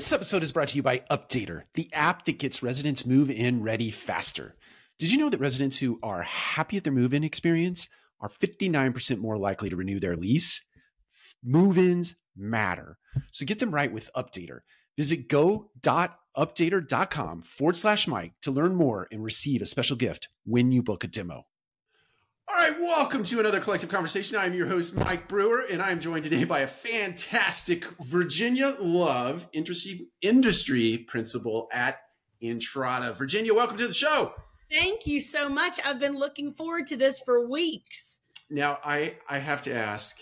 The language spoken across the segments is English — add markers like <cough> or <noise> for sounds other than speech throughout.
This episode is brought to you by Updater, the app that gets residents move in ready faster. Did you know that residents who are happy at their move in experience are 59% more likely to renew their lease? Move ins matter. So get them right with Updater. Visit go.updater.com forward slash Mike to learn more and receive a special gift when you book a demo. All right, welcome to another collective conversation. I'm your host, Mike Brewer, and I'm joined today by a fantastic Virginia Love industry, industry principal at Entrata. Virginia, welcome to the show. Thank you so much. I've been looking forward to this for weeks. Now, I I have to ask,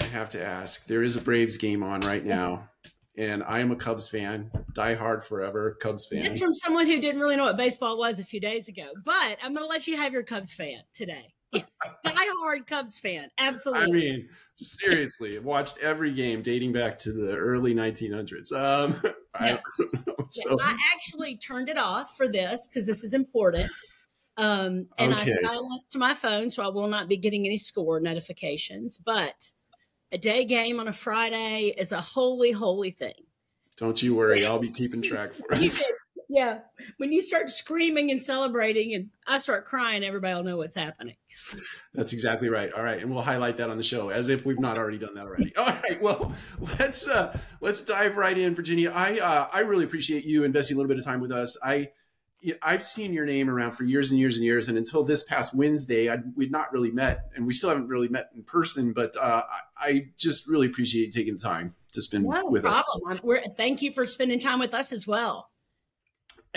I have to ask. There is a Braves game on right now, and I am a Cubs fan, die hard forever Cubs fan. That's from someone who didn't really know what baseball was a few days ago. But I'm going to let you have your Cubs fan today. Die hard Cubs fan. Absolutely. I mean, seriously, watched every game dating back to the early 1900s. Um, <laughs> yeah. I, <laughs> so. I actually turned it off for this because this is important. Um, and okay. I silenced my phone, so I will not be getting any score notifications. But a day game on a Friday is a holy, holy thing. Don't you worry. I'll be <laughs> keeping track for us yeah. When you start screaming and celebrating and I start crying, everybody will know what's happening. That's exactly right. All right, and we'll highlight that on the show as if we've not already done that already. <laughs> All right, well, let's uh, let's dive right in, Virginia. I uh, I really appreciate you investing a little bit of time with us. I I've seen your name around for years and years and years, and until this past Wednesday, I'd, we'd not really met, and we still haven't really met in person. But uh, I just really appreciate taking the time to spend no with problem. us. We're, thank you for spending time with us as well.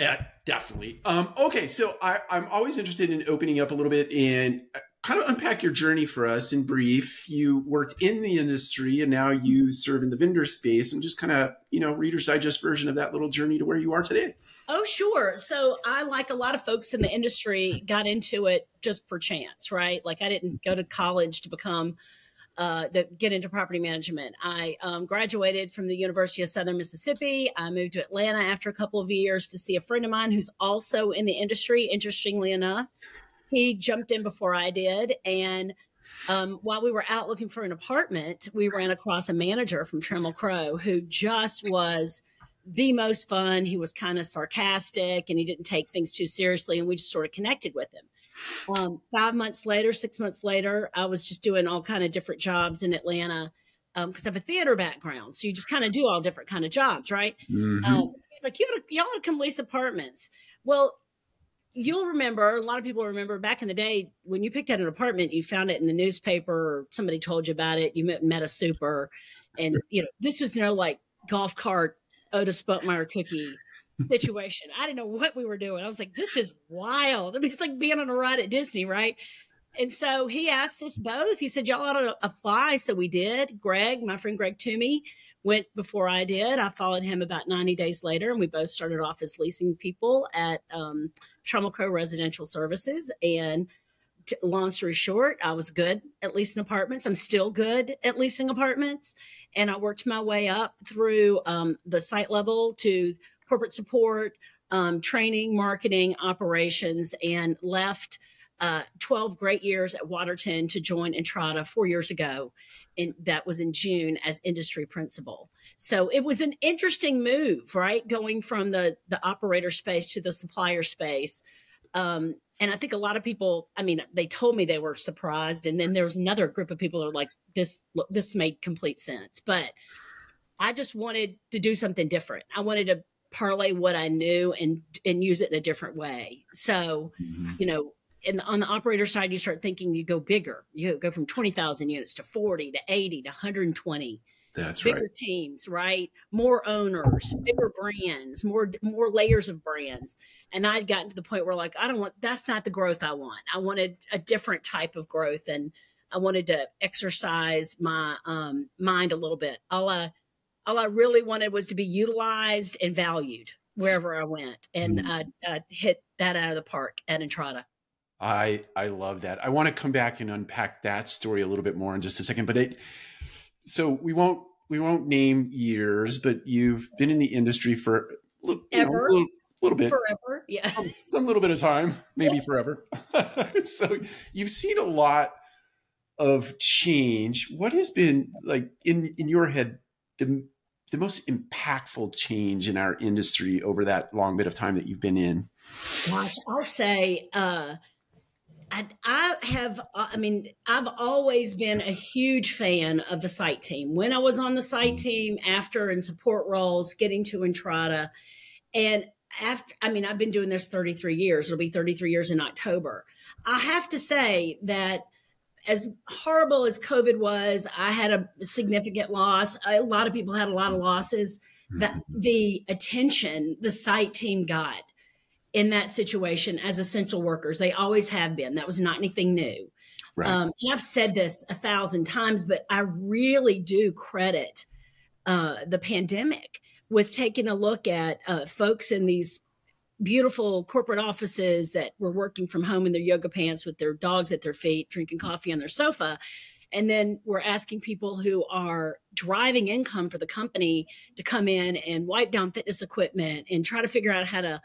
Yeah, definitely. Um, okay, so I, I'm always interested in opening up a little bit and uh, kind of unpack your journey for us in brief. You worked in the industry and now you serve in the vendor space and just kind of, you know, Reader's Digest version of that little journey to where you are today. Oh, sure. So I, like a lot of folks in the industry, got into it just per chance, right? Like I didn't go to college to become uh, to get into property management. I um, graduated from the University of Southern Mississippi. I moved to Atlanta after a couple of years to see a friend of mine who's also in the industry. Interestingly enough, he jumped in before I did, and um, while we were out looking for an apartment, we ran across a manager from Trammell Crow who just was the most fun. He was kind of sarcastic and he didn't take things too seriously, and we just sort of connected with him. Um, five months later, six months later, I was just doing all kind of different jobs in Atlanta because um, I have a theater background. So you just kind of do all different kind of jobs, right? Mm-hmm. Um, he's like, you ought to, y'all ought to come lease apartments. Well, you'll remember, a lot of people remember back in the day when you picked out an apartment, you found it in the newspaper or somebody told you about it. You met, met a super. And, you know, this was no like golf cart Otis Spunkmeyer cookie situation. I didn't know what we were doing. I was like, this is wild. <laughs> It's like being on a ride at Disney, right? And so he asked us both. He said, Y'all ought to apply. So we did. Greg, my friend Greg Toomey, went before I did. I followed him about 90 days later, and we both started off as leasing people at um, Trammell Crow Residential Services. And long story short, I was good at leasing apartments. I'm still good at leasing apartments. And I worked my way up through um, the site level to corporate support, um, training, marketing, operations, and left uh, 12 great years at Waterton to join Entrata four years ago. And that was in June as industry principal. So it was an interesting move, right? Going from the, the operator space to the supplier space. Um, and I think a lot of people, I mean, they told me they were surprised. And then there was another group of people that are like, this, this made complete sense. But I just wanted to do something different. I wanted to parlay what I knew and and use it in a different way. So, mm-hmm. you know, in on the operator side, you start thinking you go bigger. You go from twenty thousand units to forty to eighty to one hundred and twenty. That's bigger right. teams, right? More owners, bigger brands, more more layers of brands. And I'd gotten to the point where like I don't want that's not the growth I want. I wanted a different type of growth and I wanted to exercise my um, mind a little bit. All I all I really wanted was to be utilized and valued wherever I went, and. I, I hit that out of the park at Entrata. I I love that. I want to come back and unpack that story a little bit more in just a second, but it so we won't we won't name years, but you've been in the industry for you know, a little, little, bit forever, yeah, some, some little bit of time, maybe yeah. forever. <laughs> so you've seen a lot of change. What has been like in in your head the the most impactful change in our industry over that long bit of time that you've been in? Gosh, I'll say uh, I, I, have, I mean, I've always been a huge fan of the site team. When I was on the site team, after in support roles, getting to Entrata, and after, I mean, I've been doing this 33 years. It'll be 33 years in October. I have to say that as horrible as COVID was, I had a significant loss. A lot of people had a lot of losses. That mm-hmm. the attention the site team got in that situation as essential workers, they always have been. That was not anything new. Right. Um, and I've said this a thousand times, but I really do credit uh, the pandemic with taking a look at uh, folks in these beautiful corporate offices that were working from home in their yoga pants with their dogs at their feet, drinking coffee on their sofa. And then we're asking people who are driving income for the company to come in and wipe down fitness equipment and try to figure out how to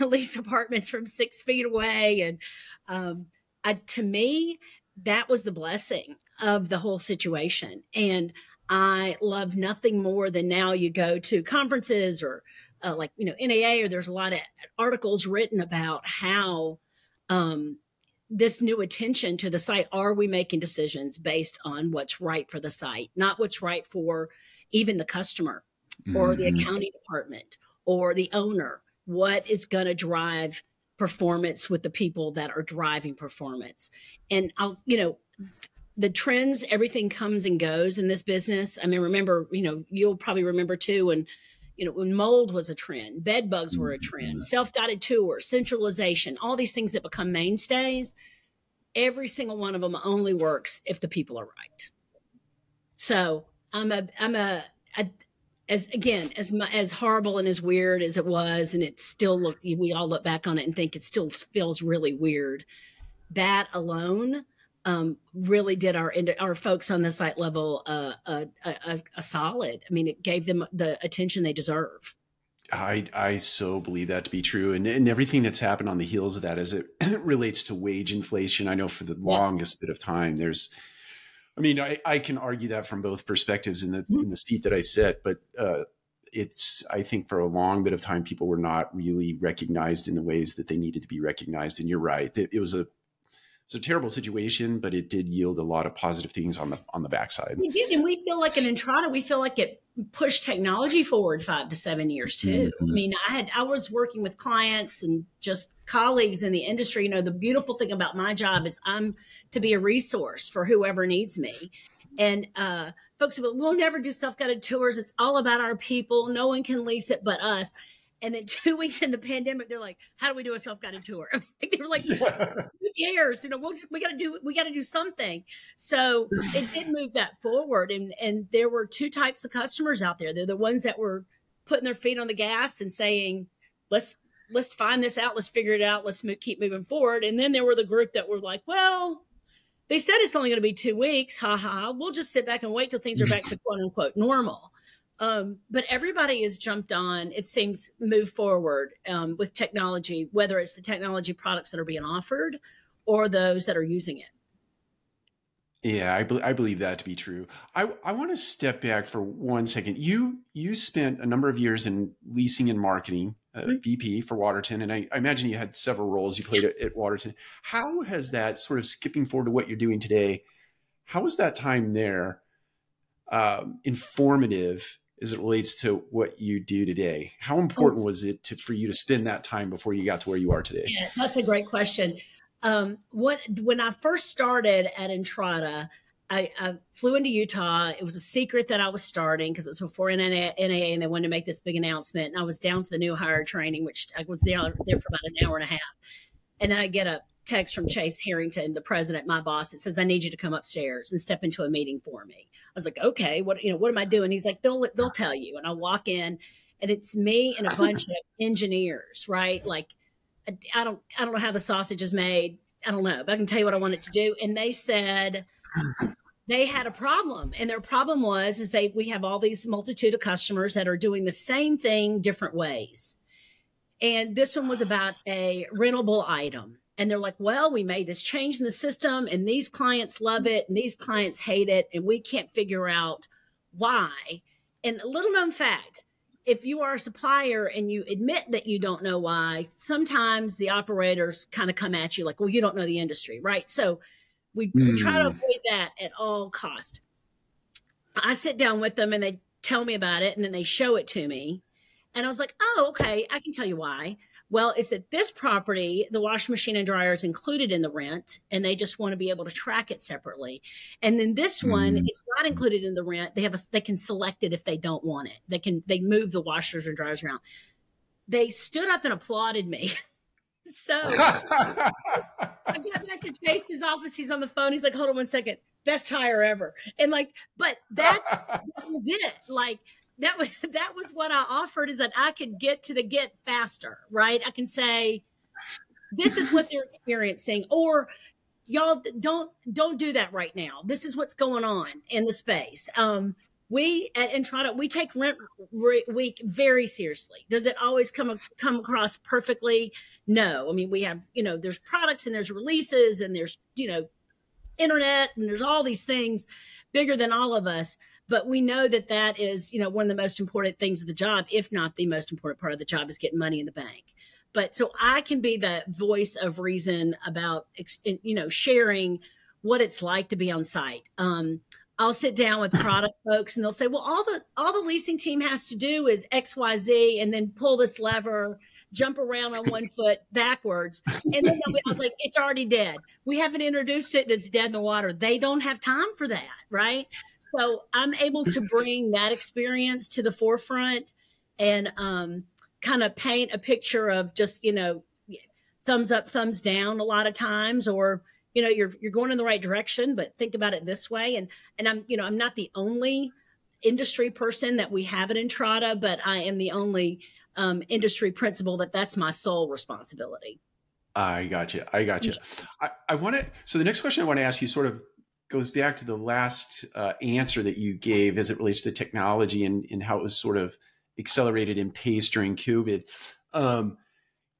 <laughs> lease apartments from six feet away. And um, I, to me, that was the blessing of the whole situation. And I love nothing more than now you go to conferences or uh, like you know NAA or there's a lot of articles written about how um, this new attention to the site are we making decisions based on what's right for the site, not what's right for even the customer or mm-hmm. the accounting department or the owner. What is going to drive performance with the people that are driving performance? And I'll you know the trends everything comes and goes in this business i mean remember you know you'll probably remember too when you know when mold was a trend bed bugs were a mm-hmm. trend self-guided tour centralization all these things that become mainstays every single one of them only works if the people are right so i'm a i'm a, a as again as as horrible and as weird as it was and it still look we all look back on it and think it still feels really weird that alone um, really did our our folks on the site level uh, a, a, a, solid. I mean, it gave them the attention they deserve. I I so believe that to be true, and and everything that's happened on the heels of that as it <clears throat> relates to wage inflation. I know for the longest bit of time, there's. I mean, I, I can argue that from both perspectives in the mm-hmm. in the seat that I sit, but uh, it's I think for a long bit of time people were not really recognized in the ways that they needed to be recognized. And you're right, it, it was a it's a terrible situation, but it did yield a lot of positive things on the on the backside. We did, and we feel like an Entrata, we feel like it pushed technology forward five to seven years too. Mm-hmm. I mean, I had I was working with clients and just colleagues in the industry. You know, the beautiful thing about my job is I'm to be a resource for whoever needs me. And uh, folks will, we'll never do self guided tours. It's all about our people. No one can lease it but us. And then <laughs> two weeks in the pandemic, they're like, "How do we do a self-guided tour?" <laughs> I mean, they were like, yeah. <laughs> "Who cares? You know, we'll just, we got to do we got to do something." So it did move that forward, and and there were two types of customers out there. They're the ones that were putting their feet on the gas and saying, "Let's let's find this out. Let's figure it out. Let's move, keep moving forward." And then there were the group that were like, "Well." They said it's only going to be two weeks. Ha ha. We'll just sit back and wait till things are back to quote unquote normal. Um, but everybody has jumped on, it seems, move forward um, with technology, whether it's the technology products that are being offered or those that are using it. Yeah, I, be- I believe that to be true. I, I want to step back for one second. You you spent a number of years in leasing and marketing, uh, mm-hmm. VP for Waterton, and I, I, imagine you had several roles you played at, at Waterton. How has that sort of skipping forward to what you're doing today? How was that time there um, informative as it relates to what you do today. How important was it to, for you to spend that time before you got to where you are today? Yeah, that's a great question. Um, what when I first started at Entrata, I, I, flew into Utah. It was a secret that I was starting because it was before NAA, NAA, and they wanted to make this big announcement. And I was down for the new hire training, which I was there, there for about an hour and a half. And then I get a text from Chase Harrington, the president, my boss, that says, I need you to come upstairs and step into a meeting for me. I was like, okay, what, you know, what am I doing? He's like, they'll, they'll tell you. And I walk in and it's me and a <laughs> bunch of engineers, right? Like, I don't, I don't know how the sausage is made. I don't know, but I can tell you what I wanted to do. And they said, they had a problem and their problem was is they we have all these multitude of customers that are doing the same thing different ways and this one was about a rentable item and they're like, well, we made this change in the system and these clients love it and these clients hate it and we can't figure out why. and a little known fact if you are a supplier and you admit that you don't know why, sometimes the operators kind of come at you like, well, you don't know the industry, right? So we, mm. we try to hmm. avoid that at all cost. I sit down with them and they tell me about it and then they show it to me. And I was like, oh, okay, I can tell you why. Well, it's that this property, the washing machine and dryer is included in the rent, and they just want to be able to track it separately. And then this one, mm. it's not included in the rent. They have a, they can select it if they don't want it. They can they move the washers and dryers around. They stood up and applauded me. <laughs> so <laughs> I got back to Chase's office. He's on the phone. He's like, "Hold on one second. Best hire ever." And like, but that's that was it. Like that was <laughs> that was what I offered is that I could get to the get faster, right? I can say this is what they're experiencing or y'all don't don't do that right now. This is what's going on in the space. Um we at Entrata we take rent week very seriously. Does it always come come across perfectly? No. I mean, we have, you know, there's products and there's releases and there's, you know, internet and there's all these things bigger than all of us but we know that that is you know one of the most important things of the job if not the most important part of the job is getting money in the bank but so i can be the voice of reason about you know sharing what it's like to be on site um, I'll sit down with <laughs> product folks and they'll say, well, all the all the leasing team has to do is XYZ and then pull this lever, jump around on one foot backwards. And then be, I was like, it's already dead. We haven't introduced it and it's dead in the water. They don't have time for that, right? So I'm able to bring that experience to the forefront and um, kind of paint a picture of just, you know, thumbs up, thumbs down a lot of times, or, you know, you're, you're going in the right direction, but think about it this way. And, and I'm, you know, I'm not the only industry person that we have at Entrata, but I am the only um, industry principal that that's my sole responsibility. I got you. I got you. Yeah. I, I want to. So the next question I want to ask you, sort of goes back to the last uh, answer that you gave as it relates to technology and, and how it was sort of accelerated and paced during COVID. Um,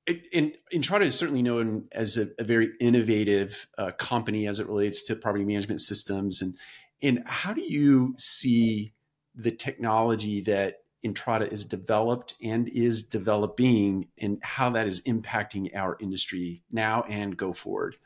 it, and Entrata is certainly known as a, a very innovative uh, company as it relates to property management systems. And, and how do you see the technology that Entrata is developed and is developing and how that is impacting our industry now and go forward?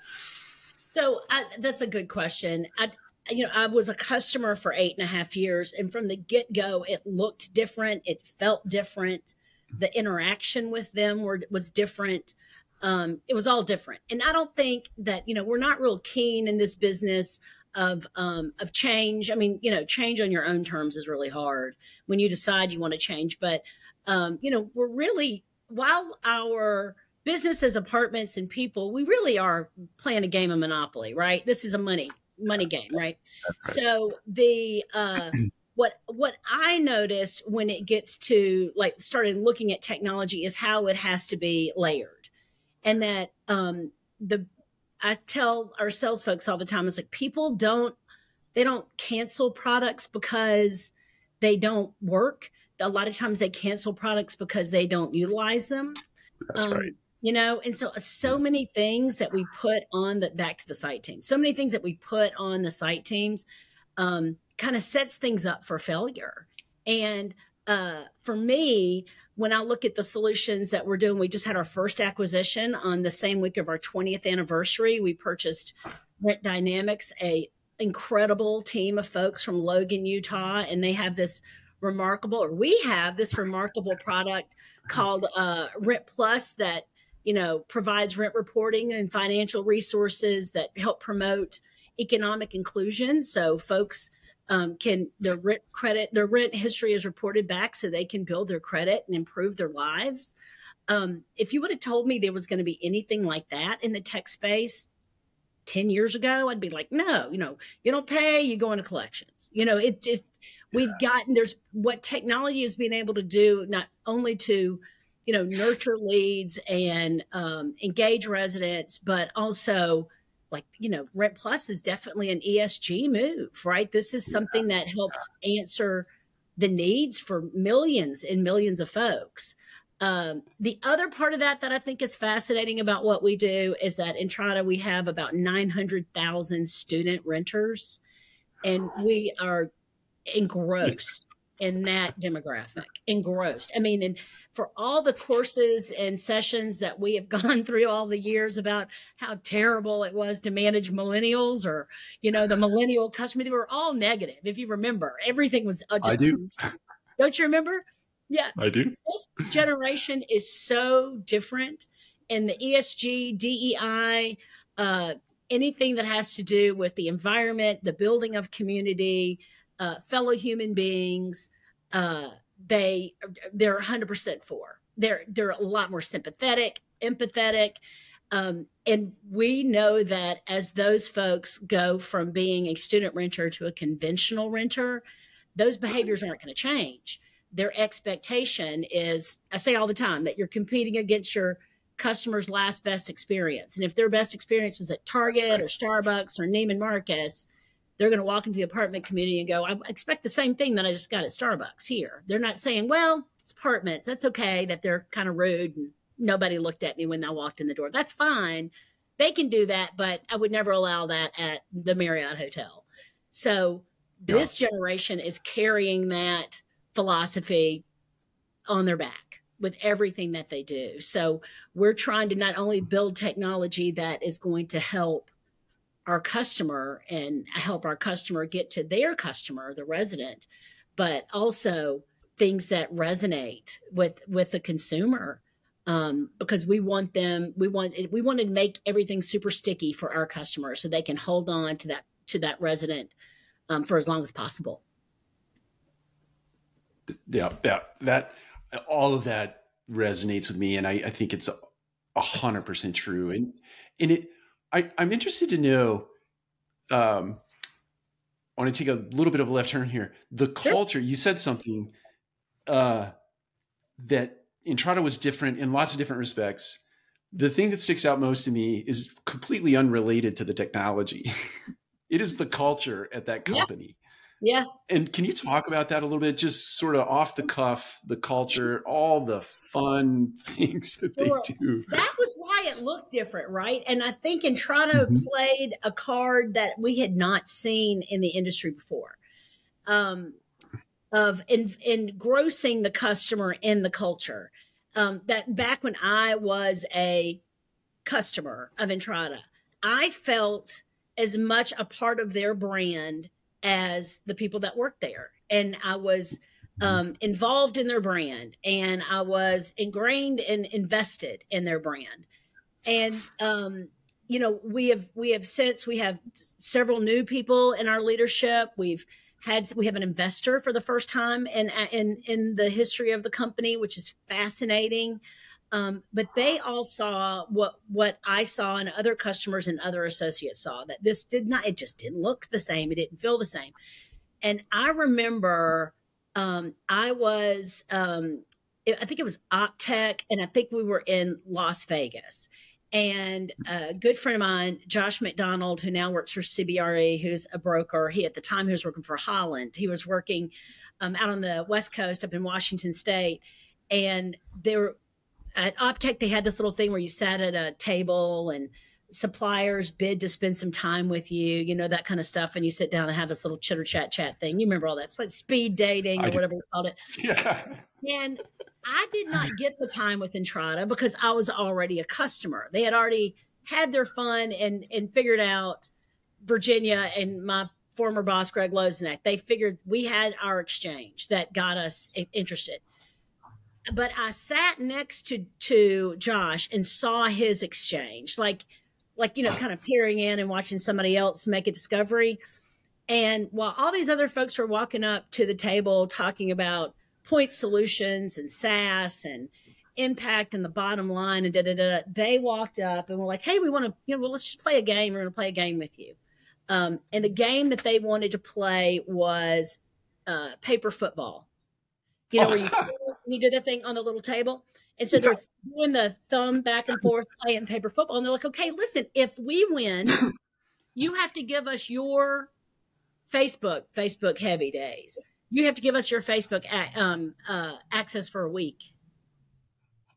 So I, that's a good question. I, you know, I was a customer for eight and a half years, and from the get go, it looked different. It felt different. The interaction with them were, was different. Um, it was all different. And I don't think that you know we're not real keen in this business of um, of change. I mean, you know, change on your own terms is really hard when you decide you want to change. But um, you know, we're really while our businesses, apartments, and people, we really are playing a game of Monopoly, right? This is a money money game, right? So the uh, <clears throat> what what I noticed when it gets to like started looking at technology is how it has to be layered, and that um, the I tell our sales folks all the time, it's like people don't they don't cancel products because they don't work. A lot of times they cancel products because they don't utilize them. That's um, right you know and so so many things that we put on the back to the site team so many things that we put on the site teams um, kind of sets things up for failure. And uh, for me when i look at the solutions that we're doing we just had our first acquisition on the same week of our 20th anniversary. We purchased rent dynamics a incredible team of folks from logan utah and they have this remarkable or we have this remarkable product called uh, rent plus that you know, provides rent reporting and financial resources that help promote economic inclusion. So folks um, can their rent credit, their rent history is reported back, so they can build their credit and improve their lives. Um, if you would have told me there was going to be anything like that in the tech space 10 years ago, I'd be like, no, you know, you don't pay, you go into collections. You know, it just, we've gotten, there's what technology has been able to do, not only to you know, nurture leads and um, engage residents, but also like, you know, Rent Plus is definitely an ESG move, right? This is something that helps answer the needs for millions and millions of folks. Um, the other part of that that I think is fascinating about what we do is that in Entrata we have about 900,000 student renters, and we are engrossed in that demographic, engrossed. I mean, and for all the courses and sessions that we have <laughs> gone through all the years about how terrible it was to manage millennials or, you know, the <laughs> millennial customer, they were all negative. If you remember, everything was uh, just. I do. <laughs> Don't you remember? Yeah. I do. This generation is so different. And the ESG, DEI, uh, anything that has to do with the environment, the building of community, uh, fellow human beings, uh, they they're 100% for. They're they're a lot more sympathetic, empathetic, um, and we know that as those folks go from being a student renter to a conventional renter, those behaviors aren't going to change. Their expectation is, I say all the time, that you're competing against your customer's last best experience. And if their best experience was at Target or Starbucks or Neiman Marcus, they're going to walk into the apartment community and go, I expect the same thing that I just got at Starbucks here. They're not saying, well, it's apartments. That's okay that they're kind of rude and nobody looked at me when I walked in the door. That's fine. They can do that, but I would never allow that at the Marriott Hotel. So this generation is carrying that philosophy on their back with everything that they do. So we're trying to not only build technology that is going to help our customer and help our customer get to their customer, the resident, but also things that resonate with with the consumer um, because we want them we want we want to make everything super sticky for our customers so they can hold on to that to that resident um, for as long as possible. Yeah yeah that all of that resonates with me and i, I think it's a hundred percent true and and it I, I'm interested to know. Um, I want to take a little bit of a left turn here. The culture, you said something uh, that Entrata was different in lots of different respects. The thing that sticks out most to me is completely unrelated to the technology. <laughs> it is the culture at that company. Yeah. And can you talk about that a little bit? Just sort of off the cuff, the culture, all the fun <laughs> things that they do. That was why it looked different, right? And I think Entrata mm-hmm. played a card that we had not seen in the industry before. Um, of in, engrossing the customer in the culture. Um, that back when I was a customer of Entrata, I felt as much a part of their brand as the people that worked there. And I was um, involved in their brand and I was ingrained and invested in their brand. And, um, you know, we have, we have since we have several new people in our leadership. We've had, we have an investor for the first time in, in, in the history of the company, which is fascinating. Um, but they all saw what what I saw and other customers and other associates saw that this did not it just didn't look the same. It didn't feel the same. And I remember um, I was um, I think it was Optech and I think we were in Las Vegas. And a good friend of mine Josh McDonald who now works for CBRE who's a broker he at the time he was working for Holland. He was working um, out on the west coast up in Washington state. And there at Optech, they had this little thing where you sat at a table and suppliers bid to spend some time with you, you know, that kind of stuff. And you sit down and have this little chitter chat chat thing. You remember all that. It's like speed dating or I whatever we called it. <laughs> Yeah. And I did not get the time with Entrata because I was already a customer. They had already had their fun and and figured out Virginia and my former boss Greg Lozenek. They figured we had our exchange that got us interested but I sat next to to Josh and saw his exchange, like like you know, kind of peering in and watching somebody else make a discovery. And while all these other folks were walking up to the table talking about point solutions and SaaS and impact and the bottom line and da da da, they walked up and were like, "Hey, we want to, you know, well, let's just play a game. We're going to play a game with you." Um, and the game that they wanted to play was uh, paper football. You know, where you <laughs> you do the thing on the little table. And so they're doing the thumb back and forth playing paper football. And they're like, okay, listen, if we win, <laughs> you have to give us your Facebook, Facebook heavy days. You have to give us your Facebook um, uh, access for a week.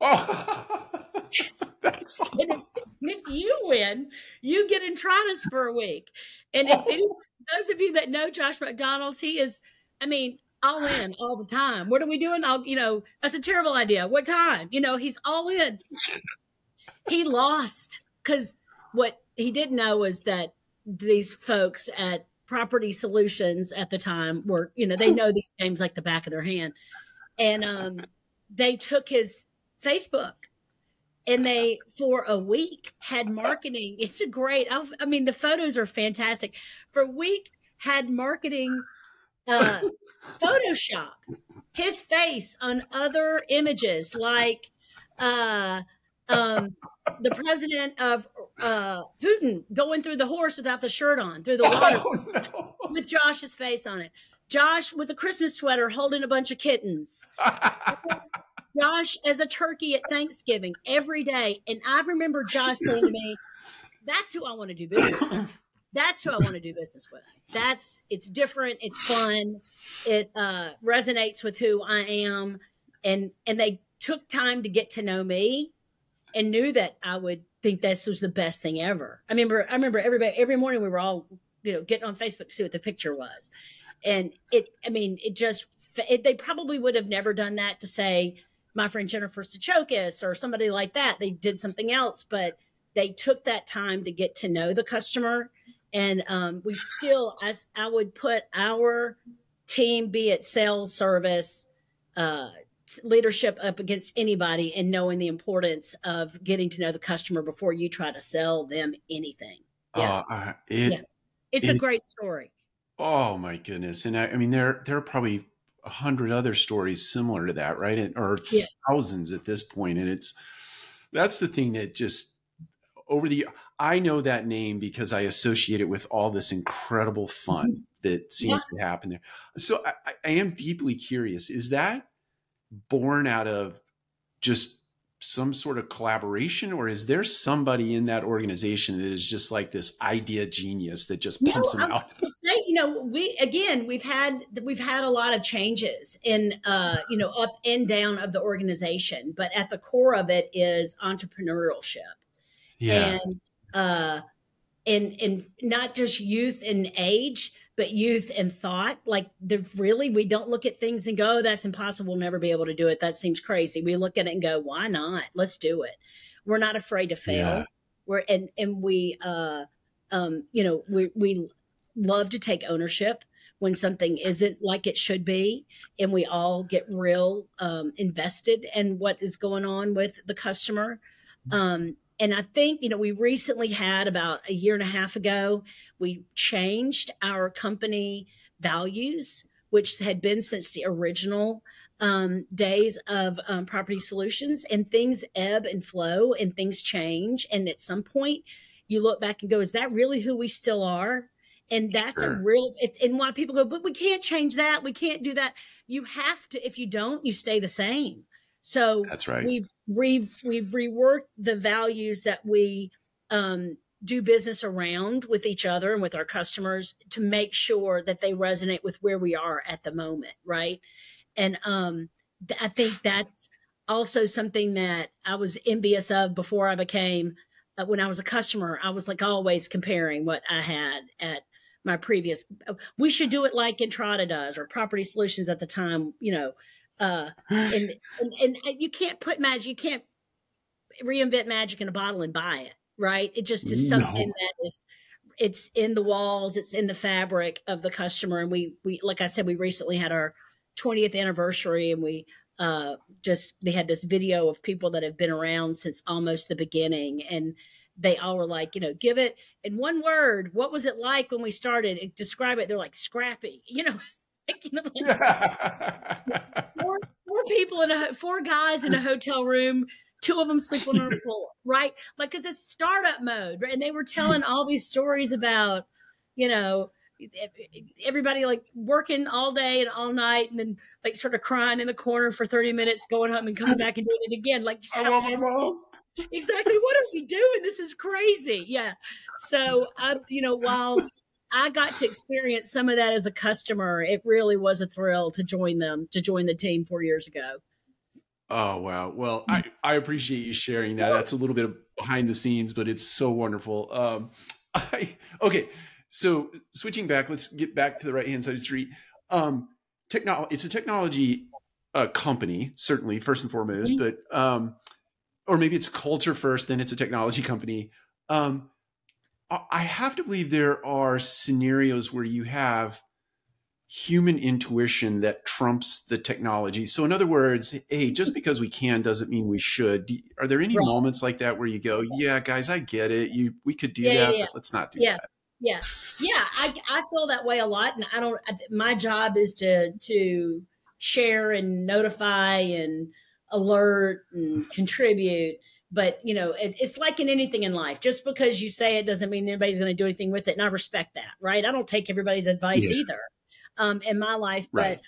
Oh, <laughs> that's <laughs> and if, if, you win, you get Entratas for a week. And if any, those of you that know Josh McDonald's, he is, I mean, all in all the time. What are we doing? I'll, you know, that's a terrible idea. What time? You know, he's all in. he lost because what he didn't know was that these folks at Property Solutions at the time were, you know, they know these games like the back of their hand. And um, they took his Facebook and they, for a week, had marketing. It's a great, I mean, the photos are fantastic. For a week, had marketing uh, <laughs> Photoshop his face on other images like uh, um, the president of uh, Putin going through the horse without the shirt on through the water oh, no. with Josh's face on it. Josh with a Christmas sweater holding a bunch of kittens. <laughs> Josh as a turkey at Thanksgiving every day. And I remember Josh saying to me, That's who I want to do business with. That's who I want to do business with. That's it's different, it's fun, it uh, resonates with who I am. And and they took time to get to know me and knew that I would think this was the best thing ever. I remember, I remember everybody, every morning we were all, you know, getting on Facebook to see what the picture was. And it, I mean, it just, it, they probably would have never done that to say my friend Jennifer Sachokis or somebody like that. They did something else, but they took that time to get to know the customer. And um, we still, as I would put our team, be it sales, service, uh, leadership up against anybody and knowing the importance of getting to know the customer before you try to sell them anything. Yeah. Uh, it, yeah. It's it, a great story. Oh my goodness. And I, I mean, there, there are probably a hundred other stories similar to that, right? And, or yeah. thousands at this point. And it's, that's the thing that just over the, I know that name because I associate it with all this incredible fun mm-hmm. that seems yeah. to happen there. So I, I am deeply curious. Is that, born out of just some sort of collaboration or is there somebody in that organization that is just like this idea genius that just pumps no, them out say, you know we again we've had we've had a lot of changes in uh you know up and down of the organization but at the core of it is entrepreneurship yeah and uh and and not just youth and age but youth and thought. Like the really we don't look at things and go oh, that's impossible we'll never be able to do it. That seems crazy. We look at it and go why not? Let's do it. We're not afraid to fail. Yeah. we're and and we uh um you know we we love to take ownership when something isn't like it should be and we all get real um, invested in what is going on with the customer. Um, and I think, you know, we recently had about a year and a half ago, we changed our company values, which had been since the original um, days of um, property solutions, and things ebb and flow and things change. And at some point, you look back and go, is that really who we still are? And that's sure. a real, it's, and why people go, but we can't change that. We can't do that. You have to, if you don't, you stay the same. So that's right. We've we've we've reworked the values that we um, do business around with each other and with our customers to make sure that they resonate with where we are at the moment, right? And um, th- I think that's also something that I was envious of before I became. Uh, when I was a customer, I was like always comparing what I had at my previous. Uh, we should do it like Entrata does or Property Solutions at the time. You know, uh, and, and, and you can't put magic, you can't reinvent magic in a bottle and buy it, right? It just is something no. that is it's in the walls, it's in the fabric of the customer. And we we like I said, we recently had our 20th anniversary and we uh just they had this video of people that have been around since almost the beginning and they all were like, you know, give it in one word. What was it like when we started? Describe it. They're like scrappy, you know. <laughs> <laughs> four, four people in a four guys in a hotel room two of them sleep on the <laughs> floor right? Like because it's startup mode right? and they were telling <laughs> all these stories about you know everybody like working all day and all night and then like sort of crying in the corner for 30 minutes going home and coming back and doing it again. Like I love my mom. exactly. What are we doing? This is crazy. Yeah. So i you know while I got to experience some of that as a customer. It really was a thrill to join them, to join the team four years ago. Oh wow! Well, I I appreciate you sharing that. That's a little bit of behind the scenes, but it's so wonderful. Um, <laughs> I okay. So switching back, let's get back to the right hand side of the street. Um, technology. It's a technology uh, company, certainly first and foremost, mm-hmm. but um, or maybe it's culture first, then it's a technology company. Um, I have to believe there are scenarios where you have human intuition that trumps the technology. So, in other words, hey, just because we can doesn't mean we should. Are there any right. moments like that where you go, "Yeah, guys, I get it. You, we could do yeah, that, yeah, but let's not do yeah. that." Yeah, yeah, I, I feel that way a lot, and I don't. My job is to to share and notify and alert and contribute but you know it, it's like in anything in life just because you say it doesn't mean anybody's going to do anything with it and i respect that right i don't take everybody's advice yeah. either um, in my life right. but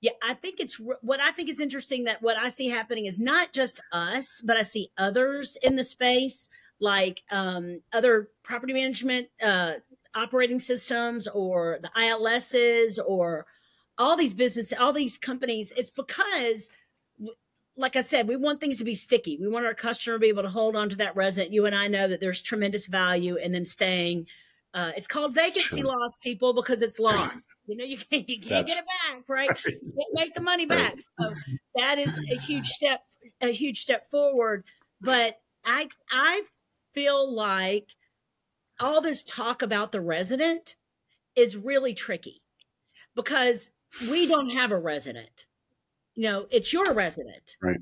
yeah i think it's what i think is interesting that what i see happening is not just us but i see others in the space like um, other property management uh, operating systems or the ils's or all these businesses, all these companies, it's because like I said, we want things to be sticky. We want our customer to be able to hold on to that resident. You and I know that there's tremendous value in them staying. Uh, it's called vacancy True. loss, people, because it's lost. you know, you can't, you can't get it back, right? right. make the money back. Right. So that is a huge step, a huge step forward. But I, I feel like all this talk about the resident is really tricky because we don't have a resident. You know, it's your resident. Right.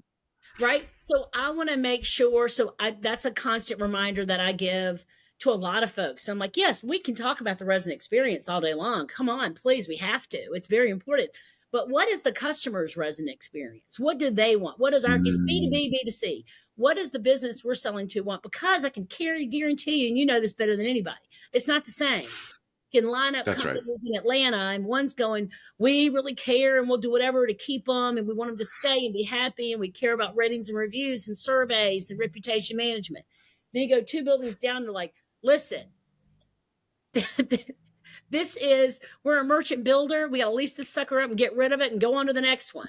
Right. So I want to make sure. So I, that's a constant reminder that I give to a lot of folks. So I'm like, yes, we can talk about the resident experience all day long. Come on, please. We have to. It's very important. But what is the customer's resident experience? What do they want? What is our it's B2B, mm. B2C? What does the business we're selling to want? Because I can carry guarantee, you and you know this better than anybody. It's not the same can line up That's companies right. in Atlanta and one's going, we really care and we'll do whatever to keep them and we want them to stay and be happy and we care about ratings and reviews and surveys and reputation management. Then you go two buildings down, they're like, listen, <laughs> this is, we're a merchant builder. We got to lease this sucker up and get rid of it and go on to the next one.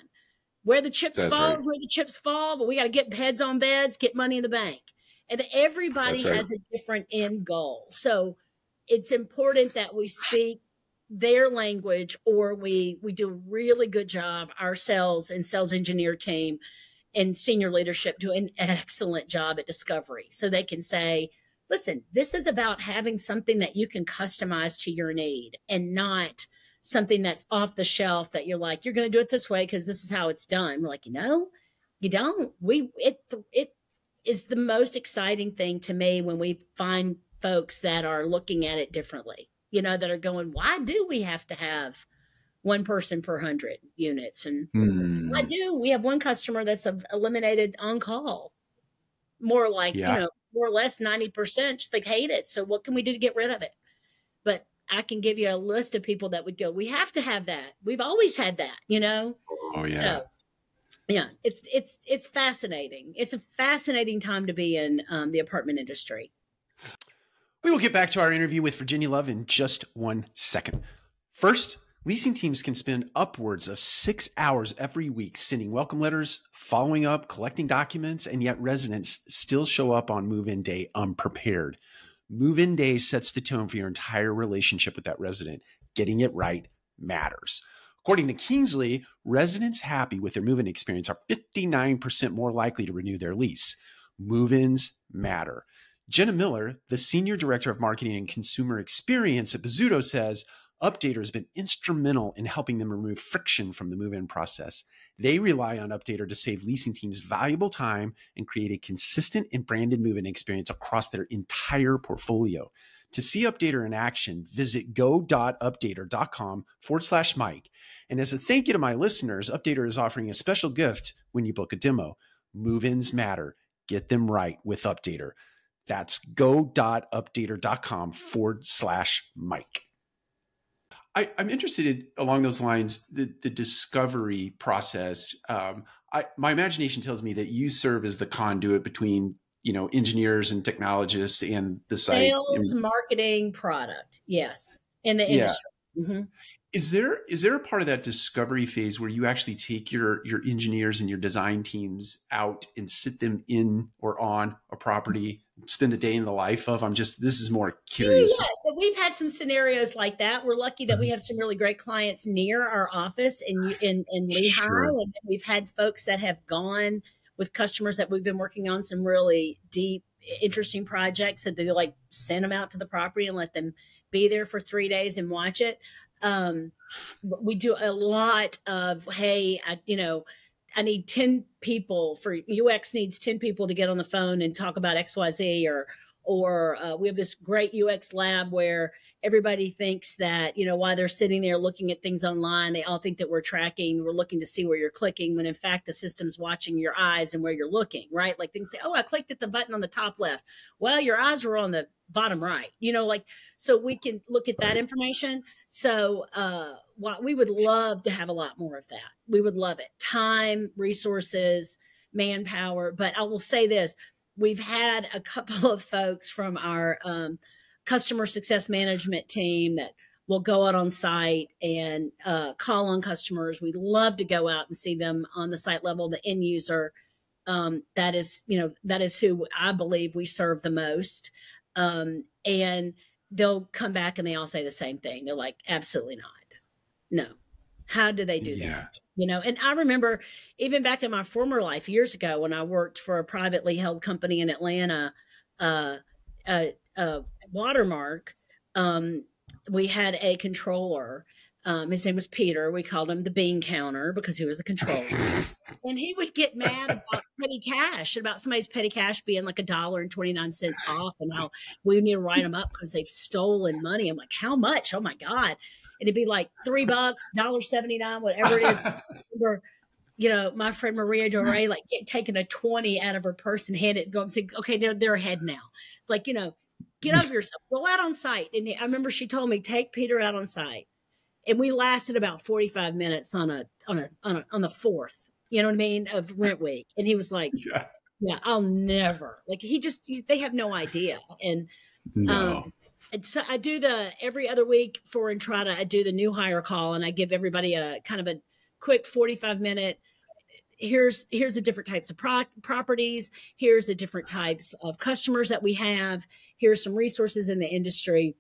Where the chips That's fall right. is where the chips fall, but we got to get heads on beds, get money in the bank. And everybody right. has a different end goal. So it's important that we speak their language or we we do a really good job our sales and sales engineer team and senior leadership do an excellent job at discovery. So they can say listen this is about having something that you can customize to your need and not something that's off the shelf that you're like you're going to do it this way because this is how it's done. We're like you know you don't. We it it is the most exciting thing to me when we find folks that are looking at it differently, you know, that are going, why do we have to have one person per hundred units? And mm. why do we have one customer that's eliminated on call? More like, yeah. you know, more or less 90%, they hate it. So what can we do to get rid of it? But I can give you a list of people that would go, we have to have that. We've always had that, you know? Oh, yeah. So, yeah, it's it's it's fascinating. It's a fascinating time to be in um, the apartment industry. We will get back to our interview with Virginia Love in just one second. First, leasing teams can spend upwards of six hours every week sending welcome letters, following up, collecting documents, and yet residents still show up on move in day unprepared. Move in day sets the tone for your entire relationship with that resident. Getting it right matters. According to Kingsley, residents happy with their move in experience are 59% more likely to renew their lease. Move ins matter. Jenna Miller, the Senior Director of Marketing and Consumer Experience at Bozzuto, says Updater has been instrumental in helping them remove friction from the move in process. They rely on Updater to save leasing teams valuable time and create a consistent and branded move in experience across their entire portfolio. To see Updater in action, visit go.updater.com forward slash Mike. And as a thank you to my listeners, Updater is offering a special gift when you book a demo. Move ins matter. Get them right with Updater. That's go.updater.com forward slash Mike. I, am interested in, along those lines, the, the discovery process. Um, I, my imagination tells me that you serve as the conduit between you know engineers and technologists and the site sales marketing product yes in the industry yeah. mm-hmm. is there is there a part of that discovery phase where you actually take your your engineers and your design teams out and sit them in or on a property spend a day in the life of? I'm just this is more curious. Yeah, we've had some scenarios like that. We're lucky that we have some really great clients near our office in in, in <sighs> Lehi, sure. and we've had folks that have gone with customers that we've been working on some really deep, interesting projects that they like send them out to the property and let them be there for three days and watch it. Um, we do a lot of hey, I, you know I need 10 people for UX needs 10 people to get on the phone and talk about XYZ or or uh, we have this great UX lab where everybody thinks that you know while they're sitting there looking at things online they all think that we're tracking we're looking to see where you're clicking when in fact the system's watching your eyes and where you're looking right? Like things say oh i clicked at the button on the top left. Well your eyes were on the bottom right you know like so we can look at that information. So uh well, we would love to have a lot more of that. We would love it. Time resources manpower. But i will say this we've had a couple <laughs> of folks from our um, customer success management team that will go out on site and uh, call on customers. We love to go out and see them on the site level, the end user. Um, that is, you know, that is who I believe we serve the most. Um, and they'll come back and they all say the same thing. They're like, absolutely not. No. How do they do yeah. that? You know, and I remember even back in my former life years ago when I worked for a privately held company in Atlanta, uh, uh, uh Watermark, um, we had a controller. Um, his name was Peter. We called him the bean counter because he was the controller. <laughs> and he would get mad about petty cash, about somebody's petty cash being like a dollar and 29 cents off, and how we need to write them up because they've stolen money. I'm like, how much? Oh my God. And it'd be like three bucks, dollar 79, whatever it is. <laughs> you know, my friend Maria Dore, like get, taking a 20 out of her purse and hand it, going, say, okay, they're, they're ahead now. It's like, you know, get over yourself, go out on site. And I remember she told me, take Peter out on site. And we lasted about 45 minutes on a, on a, on a, on the fourth, you know what I mean, of rent week. And he was like, <laughs> yeah, yeah I'll never like, he just, they have no idea. And, no. um, and so I do the every other week for Entrata, I do the new hire call and I give everybody a kind of a quick 45 minute here's here's the different types of pro- properties. Here's the different types of customers that we have. Here's some resources in the industry.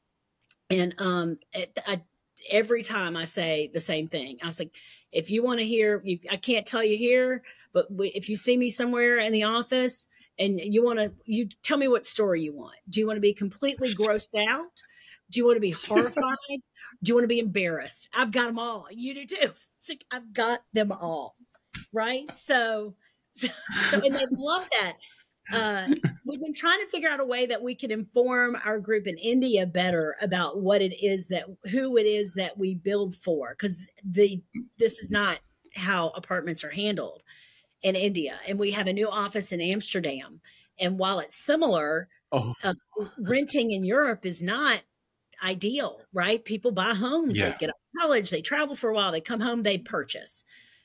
And um it, I, every time i say the same thing i like if you want to hear you, i can't tell you here but if you see me somewhere in the office and you want to you tell me what story you want. Do you want to be completely <laughs> grossed out? Do you want to be <laughs> horrified? Do you want to be embarrassed? I've got them all. You do too. <laughs> Like i've got them all right? So, <laughs> so, so and they love that. Uh, we've been trying to figure out a way that we can inform our group in India better about what it is that who it is that we build for, because the this is not how apartments are handled in India, and we have a new office in Amsterdam. And while it's similar, oh. uh, renting in Europe is not ideal, right? People buy homes, yeah. they get out of college, they travel for a while, they come home, they purchase.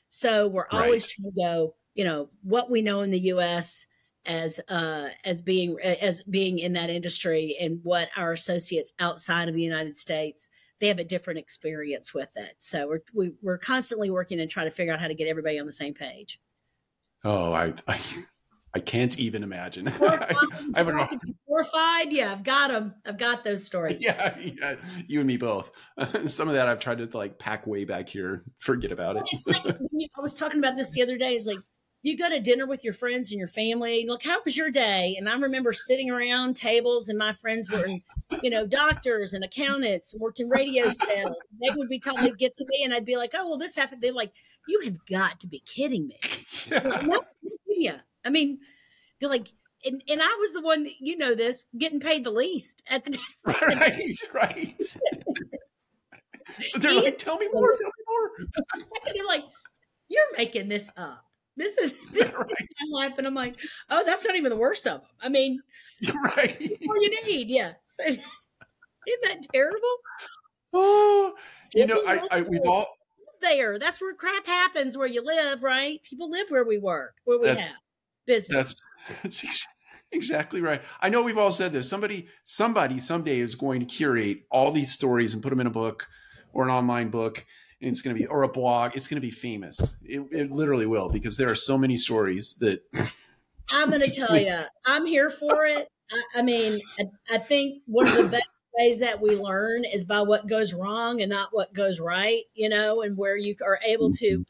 So we're always trying to go, you know, what we know in the U.S. as uh, as being as being in that industry, and what our associates outside of the United States they have a different experience with it. So we're we, are we are constantly working and trying to figure out how to get everybody on the same page. Oh, I, I I can't even imagine. <laughs> I haven't to be horrified. Yeah, I've got them. I've got those stories. Yeah, yeah, you and me both. <laughs> Some of that I've tried to like pack way back here. Forget about it. It's like <laughs> I was talking about this the other day. It's like you go to dinner with your friends and your family. And Look, how was your day? And I remember sitting around tables, and my friends were, you know, doctors and accountants, worked in radio sales. They would be telling me get to me, and I'd be like, "Oh, well, this happened." They're like, "You have got to be kidding me!" Like, no, yeah. I mean, they're like, and, and I was the one, you know, this getting paid the least at the <laughs> time. Right, <laughs> right. <laughs> they're like, tell me more, tell me more. they're like, you're making this up. This is this right. is my life, and I'm like, oh, that's not even the worst of them. I mean, right? All you need, yeah. So, isn't that terrible? Oh, you know, I, I we've all there. That's where crap happens. Where you live, right? People live where we work, where we that, have business. That's, <laughs> that's exactly right. I know we've all said this. Somebody, somebody someday is going to curate all these stories and put them in a book or an online book. And it's going to be, or a blog. It's going to be famous. It, it literally will because there are so many stories that. <laughs> I'm going to tell you, I'm here for it. I, I mean, I, I think one of the best ways that we learn is by what goes wrong and not what goes right, you know, and where you are able to mm-hmm.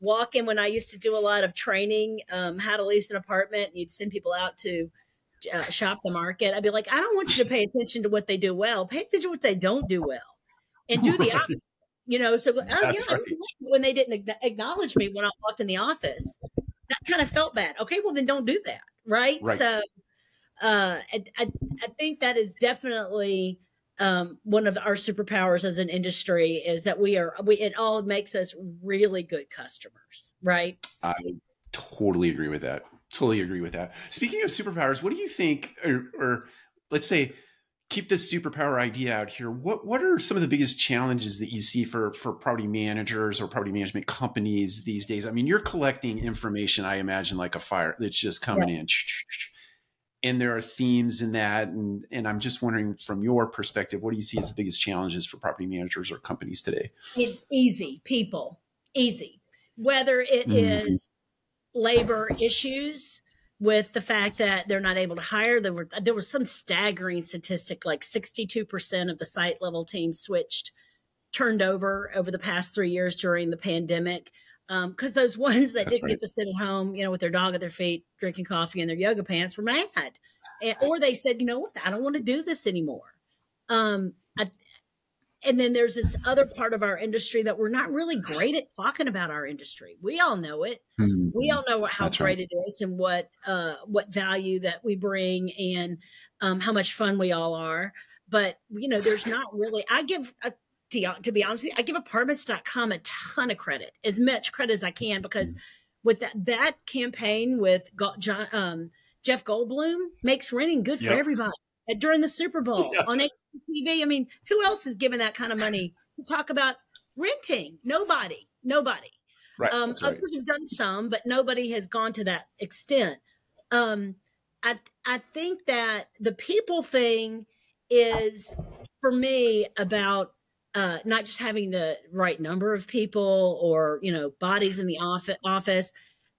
Walk in. When I used to do a lot of training, um, how to lease an apartment, and you'd send people out to uh, shop the market. I'd be like, I don't want you to pay attention to what they do well. Pay attention to what they don't do well, and do the opposite. You know, so oh, yeah, right. when they didn't acknowledge me when I walked in the office, that kind of felt bad. Okay, well then don't do that, right? right. So, uh, I, I, I think that is definitely um, one of our superpowers as an industry is that we are we it all makes us really good customers, right? I totally agree with that. Totally agree with that. Speaking of superpowers, what do you think, or, or let's say, keep this superpower idea out here. What what are some of the biggest challenges that you see for for property managers or property management companies these days? I mean, you're collecting information, I imagine, like a fire that's just coming yeah. in and there are themes in that. And and i'm just wondering from your perspective what do you see as the biggest challenges for property managers or companies today? It's easy people easy. Whether it mm-hmm. is labor issues with the fact that they're not able to hire there were there was some staggering statistic like 62% of the site level teams switched turned over over the past 3 years during the pandemic because um, those <laughs> ones that That's didn't right. get to sit at home, you know, with their dog at their feet, drinking coffee in their yoga pants, were mad, and, or they said, you know what, I don't want to do this anymore. Um, I, and then there's this other part of our industry that we're not really great at talking about our industry. We all know it. Mm-hmm. We all know how That's great right. it is and what uh, what value that we bring and um, how much fun we all are. But you know, there's not really. I give a to, to be honest with you, I give apartments.com a ton of credit, as much credit as I can, because mm-hmm. with that, that campaign with John, um, Jeff Goldblum makes renting good for yep. everybody. And during the Super Bowl <laughs> yeah. on TV, I mean, who else is giving that kind of money to talk about renting? Nobody, nobody. Right, um, right. Others have done some, but nobody has gone to that extent. Um, I I think that the people thing is for me about uh, not just having the right number of people or you know bodies in the office. office.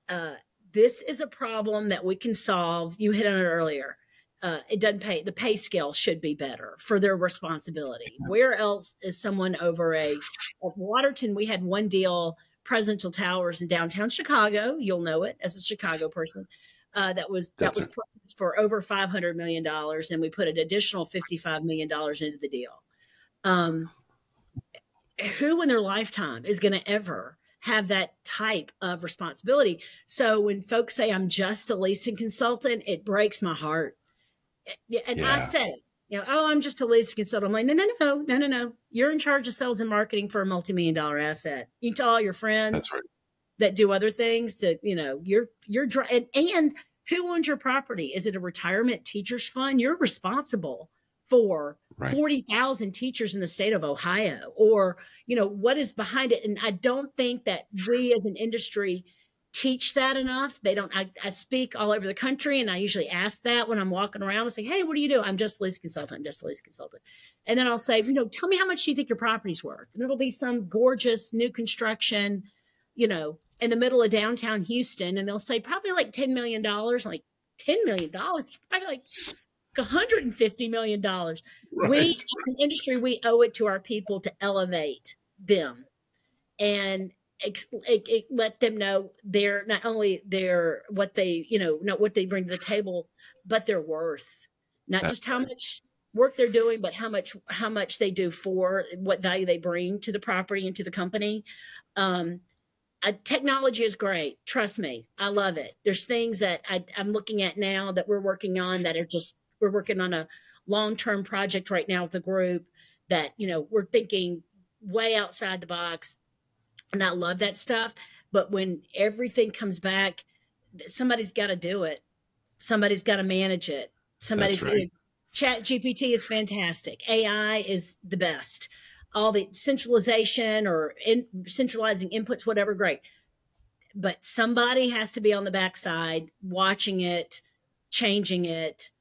Uh, this is a problem that we can solve. You hit on it earlier. Uh, it doesn't pay. The pay scale should be better for their responsibility. Where else is someone over a at Waterton? We had one deal, Presidential Towers in downtown Chicago. You'll know it as a Chicago person. Uh, that was that That's was for over five hundred million dollars, and we put an additional fifty five million dollars into the deal. Um, who in their lifetime is going to ever have that type of responsibility? So when folks say I'm just a leasing consultant, it breaks my heart. And yeah. I said it. You know, oh, I'm just a leasing consultant. I'm like, no, no, no, no, no, no. You're in charge of sales and marketing for a multi-million dollar asset. You tell all your friends right. that do other things to, you know, you're you're and, and who owns your property? Is it a retirement teachers fund? You're responsible for right. 40,000 teachers in the state of Ohio or you know what is behind it. And I don't think that we as an industry teach that enough. They don't I, I speak all over the country and I usually ask that when I'm walking around and say hey what do you do? I'm just a lease consultant I'm just a lease consultant. And then I'll say you know tell me how much do you think your property's worth? And it'll be some gorgeous new construction you know in the middle of downtown Houston. And they'll say probably like 10 million dollars. Like 10 million dollars? Probably like 150 million dollars. Right. We, in the industry, we owe it to our people to elevate them and ex- it, it, let them know they're not only their what they you know not what they bring to the table, but their worth. Not That's just how much work they're doing, but how much how much they do for what value they bring to the property and to the company. Um, uh, technology is great. Trust me, I love it. There's things that I, I'm looking at now that we're working on that are just we're working on a long-term project right now with the group that you know we're thinking way outside the box and i love that stuff but when everything comes back somebody's got to do it. Somebody's got to manage it. Somebody's right. chat gpt is fantastic. Ai is the best. All the centralization or in, centralizing inputs whatever great. But somebody has to be on the backside watching it changing it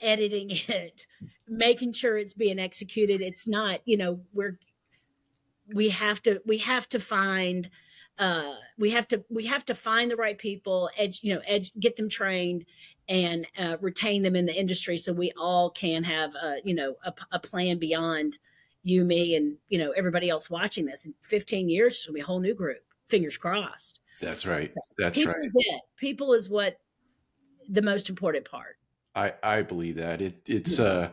editing <laughs> it, making sure it's being executed. It's not, you know, we're we have to we have to find uh, we have to we have to find the right people, edge, you know, edge, get them trained, and uh, retain them in the industry, so we all can have a you know a, a plan beyond you, me, and you know everybody else watching this. In 15 years, it'll be a whole new group. Fingers crossed. That's right. That's People right. is it. People is what the most important part. I I believe that. It it's uh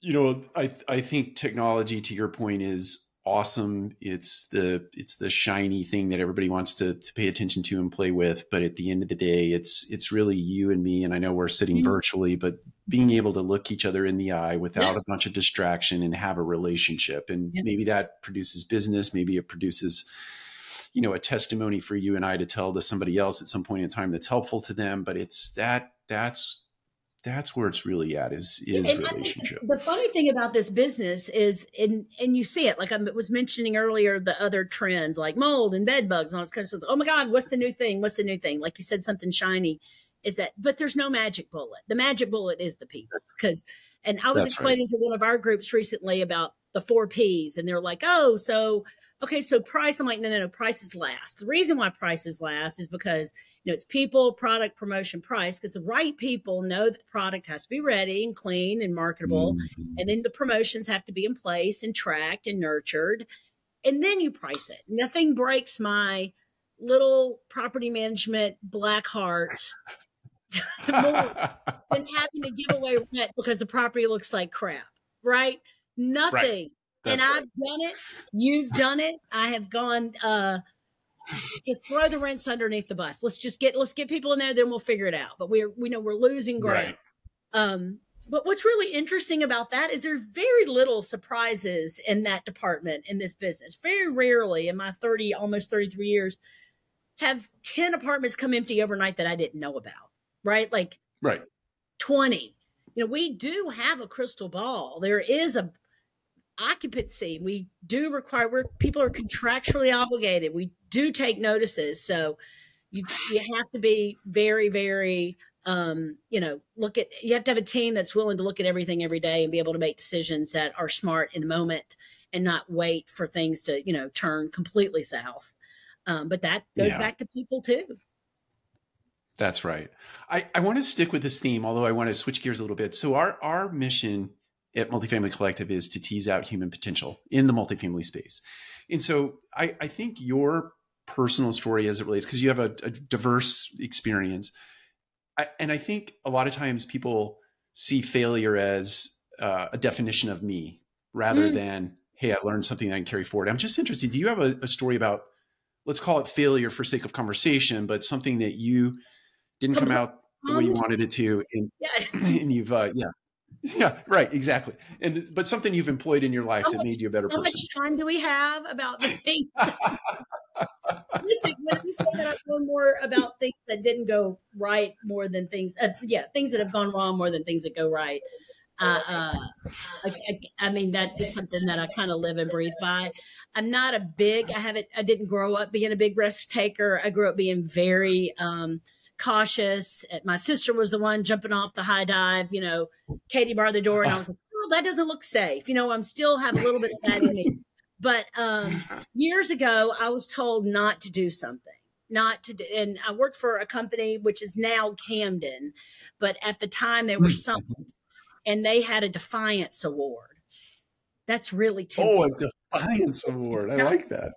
you know I I think technology to your point is awesome. It's the it's the shiny thing that everybody wants to to pay attention to and play with. But at the end of the day it's it's really you and me. And I know we're sitting Mhm. virtually but being able to look each other in the eye without Yeah. a bunch of distraction and have a relationship. And Yeah. maybe that produces business. Maybe it produces you know a testimony for you and I to tell to somebody else at some point in time that's helpful to them. But it's that that's that's where it's really at is is And relationship The funny thing about this business is, and and you see it, like I was mentioning earlier, the other trends like mold and bed bugs and all this kind of stuff. Oh my God, what's the new thing? What's the new thing? Like you said, something shiny. Is that? But there's no magic bullet. The magic bullet is the people. Because, and I was That's right. explaining to one of our groups recently about the four P's, and they're like, oh, so okay, so price. I'm like, no, no, no, prices last. The reason why prices last is because you know it's people, product, promotion, price. Because the right people know that the product has to be ready and clean and marketable, Mhm. and then the promotions have to be in place and tracked and nurtured, and then you price it. Nothing breaks my little property management black heart <laughs> more <laughs> than having to give away rent because the property looks like crap, right? Nothing. and I've right. done it. You've done it. I have gone. uh Just throw the rents underneath the bus. Let's just get let's get people in there, then we'll figure it out. But we're we know we're losing ground. Right. Um, but what's really interesting about that is there's very little surprises in that department in this business. Very rarely in my 30, almost 33 years, have 10 apartments come empty overnight that I didn't know about. Right? Like right 20 you know we do have a crystal ball there is a occupancy we do require we're, people are contractually obligated we do take notices so you you have to be very very um you know look at you have to have a team that's willing to look at everything every day and be able to make decisions that are smart in the moment and not wait for things to you know turn completely south um, but that goes Yeah. back to people too That's right. I, I want to stick with this theme, although I want to switch gears a little bit. So our our mission at Multifamily Collective is to tease out human potential in the multifamily space. And so I, I think your personal story as it relates, because you have a, a diverse experience. I, and I think a lot of times people see failure as uh, a definition of me rather Mm. than, hey, I learned something that I can carry forward. I'm just interested. Do you have a, a story about, let's call it failure for sake of conversation, but something that you didn't come out the way you wanted it to, and, yeah <laughs> and you've, uh, yeah, yeah, right, exactly. And but something you've employed in your life How that much- made you a better person. How much time do we have about the <laughs> thing? <laughs> Listen, when you say that I've more about things that didn't go right more than things, uh, yeah, things that have gone wrong more than things that go right. Uh, uh, I, I, I mean, that is something that I kind of live and breathe by. I'm not a big, I haven't, I didn't grow up being a big risk taker. I grew up being very, um, cautious. My sister was the one jumping off the high dive, you know, Katie barred the door and I was like, oh, that doesn't look safe. You know, I'm still have a little bit of that in me. But um, years ago, I was told not to do something, not to do, and I worked for a company which is now Camden, but at the time they were Summit, and they had a Defiance Award. That's really tempting. Oh, a defiance award! I like that.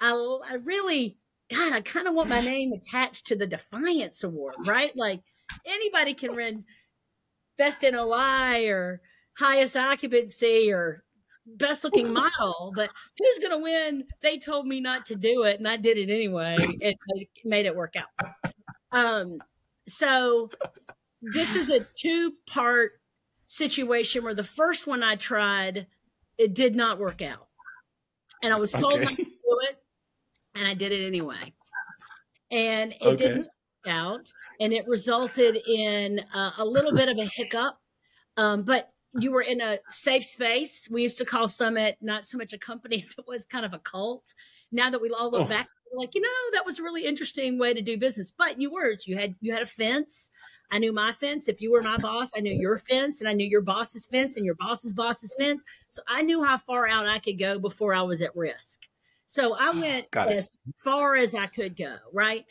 I, I really, God, I kind of want my name attached to the Defiance Award, right? Like anybody can win best NOI or highest occupancy or best looking model, but who's going to win? They told me not to do it, and I did it anyway. It made it work out. Um, so this is a two part situation where the first one I tried, it did not work out. And I was told Okay. not to do it, and I did it anyway. And it Okay. didn't work out, and it resulted in uh, a little bit of a hiccup. Um, but you were in a safe space. We used to call Summit not so much a company <laughs> as it was kind of a cult. Now that we all look Oh. back, we're like, you know, that was a really interesting way to do business. But you were, you had you had a fence. I knew my fence. If you were my boss, I knew your fence, and I knew your boss's fence and your boss's boss's fence. So I knew how far out I could go before I was at risk. So I went as far as I could go, right?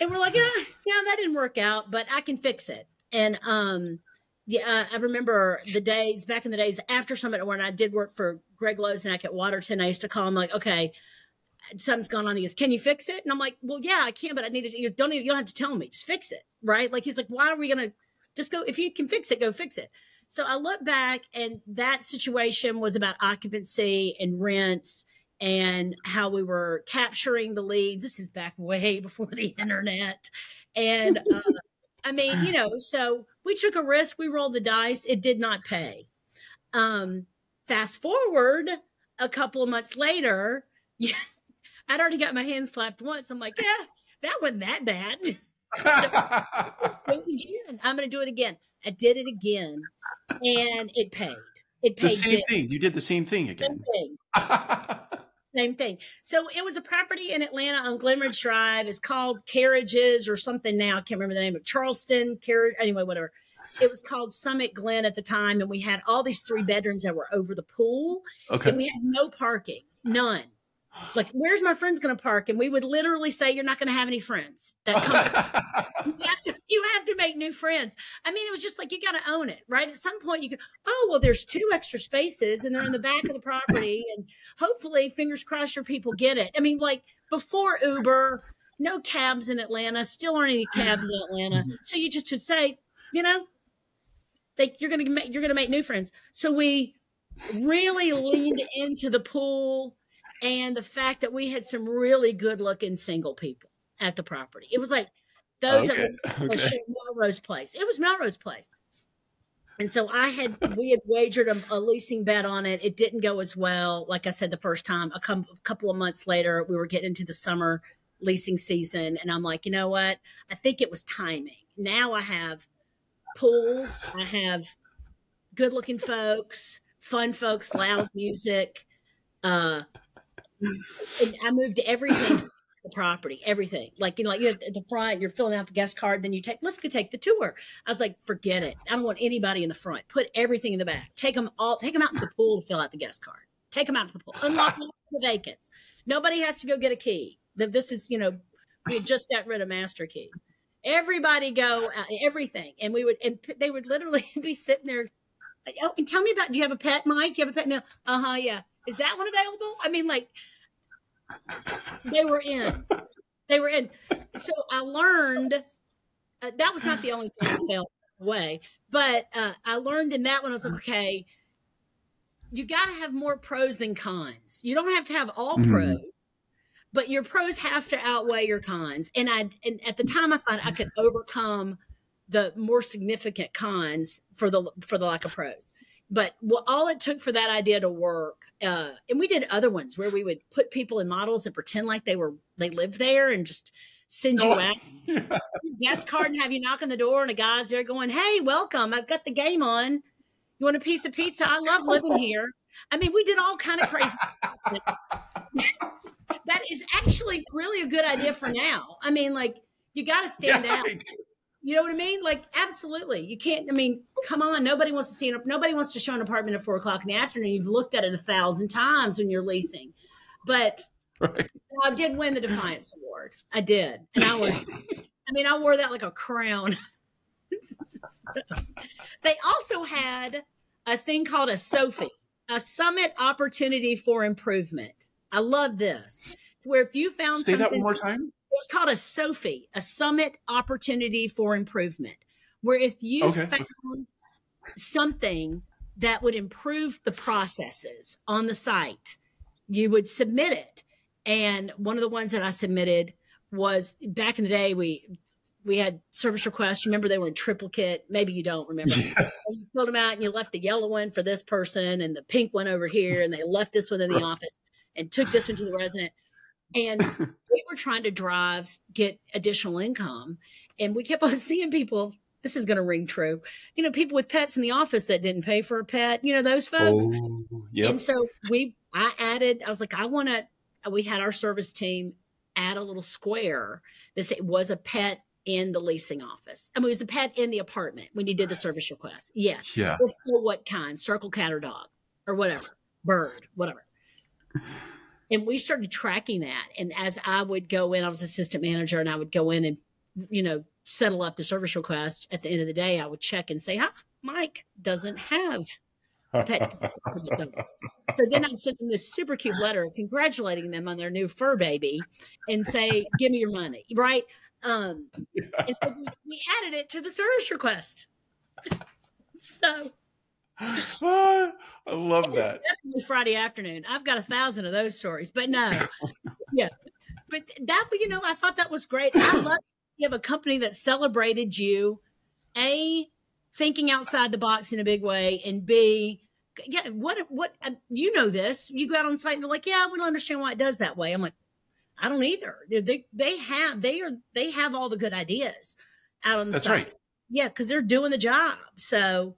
And we're like, yeah, yeah, that didn't work out, but I can fix it. And um, yeah, I remember the days back in the days after Summit when I did work for Greg Loznak at Waterton. I used to call him like, okay, something's gone on. He goes, can you fix it? And I'm like, well, yeah, I can, but I need to. You don't even, you don't have to tell me. Just fix it, right? Like he's like, why are we gonna just go? If you can fix it, go fix it. So I look back, and that situation was about occupancy and rents and how we were capturing the leads. This is back way <laughs> before the internet. And uh, I mean, you know, so we took a risk, we rolled the dice, it did not pay. Um, fast forward a couple of months later, yeah, <laughs> I'd already got my hand slapped once. I'm like, yeah, that wasn't that bad. <laughs> so, I'm going to do it again. I did it again, and it paid. It paid. The same thing. You did the same thing again. Same thing. <laughs> same thing. So it was a property in Atlanta on Glenridge Drive. It's called Carriages or something now. I can't remember the name of Charleston Carriage. Anyway, whatever. It was called Summit Glen at the time, and we had all these three bedrooms that were over the pool. Okay. And we had no parking, none like where's my friends going to park and we would literally say you're not going to have any friends that come you, <laughs> <laughs> have to, you have to make new friends. I mean it was just like you got to own it right? At some point you go oh well there's two extra spaces and they're in the back of the property <laughs> and hopefully fingers crossed your people get it. I mean like before uber no cabs in atlanta still aren't any cabs in atlanta. Mm-hmm. So you just would say you know like you're gonna make you're gonna make new friends. So we really leaned into the pool and the fact that we had some really good looking single people at the property. It was like those okay. that were <laughs> okay. Melrose Place. It was Melrose Place. And so I had we had wagered a, a, leasing bet on it. It didn't go as well. Like I said the first time, a, com- a couple of months later, we were getting into the summer leasing season, and I'm like, you know what? I think it was timing. Now I have pools. I have good looking folks, fun folks, loud music. Uh, I moved everything the property, everything. Like you know, like you at the front, you're filling out the guest card, then you take let's go take the tour. I was like, forget it. I don't want anybody in the front. Put everything in the back. Take them all. Take them out to the pool to fill out the guest card. Take them out to the pool. Unlock <laughs> the vacants. Nobody has to go get a key. This is you know, we just got rid of master keys. Everybody go uh, everything, and we would and they would literally <laughs> be sitting there. Oh, and tell me about. Do you have a pet, Mike? Do you have a pet? No. Uh huh. Yeah is that one available? I mean, like they were in. They were in. So I learned uh, that was not the only time I fell away, but uh, I learned in that one. I was like, okay, you got to have more pros than cons. You don't have to have all mm-hmm. pros, but your pros have to outweigh your cons. And I, and at the time, I thought I could overcome the more significant cons for the for the lack of pros. But well, all it took for that idea to work uh, and we did other ones where we would put people in models and pretend like they were they lived there and just send you oh, out <laughs> guest card and have you knock on the door and a guy's there going, "Hey, welcome! I've got the game on. You want a piece of pizza? I love living <laughs> here." I mean, we did all kind of crazy. <laughs> that is actually really a good idea for now. I mean, like you got to stand yeah, out. You know what I mean? Like, absolutely. You can't, I mean, come on. Nobody wants to see it. Nobody wants to show an apartment at four o'clock in the afternoon. You've looked at it a thousand times when you're leasing. But <laughs> right. I did win the Defiance Award. I did. And I was, I mean, I wore that like a crown. <laughs> they also had a thing called a SOFI, a Summit Opportunity for Improvement. I love this. Where if you found say that one more time, was called a SOFI, a Summit Opportunity for Improvement, where if you okay. found something that would improve the processes on the site, you would submit it. And one of the ones that I submitted was back in the day, we we had service requests. Remember they were in triplicate. Maybe you don't remember. Yeah. <laughs> You filled them out and you left the yellow one for this person and the pink one over here, and they left this one in the office and took this one to the resident. And <laughs> we were trying to drive, get additional income. And we kept on <laughs> seeing people, this is going to ring true, you know, people with pets in the office that didn't pay for a pet, you know, those folks. Oh, yep. And so we, I added, I was like, I want to, we had our service team add a little square that it was a pet in the leasing office. I mean, it was a pet in the apartment when you did the service request. Yes. Yeah. If so, what kind? Circle cat or dog or whatever, bird, whatever. And we started tracking that. And as I would go in, I was assistant manager, and I would go in and you know settle up the service request. At the end of the day, I would check and say, "Huh, Mike doesn't have." Pet. so then I'd send them this super cute letter congratulating them on their new fur baby and say, Give me your money. Right. Um, and so we, we added it to the service request. <laughs> so I love that. Definitely Friday afternoon. I've got a thousand of those stories, but no, yeah, but that you know, I thought that was great. I love <clears throat> you have a company that celebrated you, a thinking outside the box in a big way, and b yeah, what what uh, you know this? You go out on site and they're like, yeah, we don't understand why it does that way. I'm like, I don't either. They they have they are they have all the good ideas out on the That's site. right. Yeah, because they're doing the job. So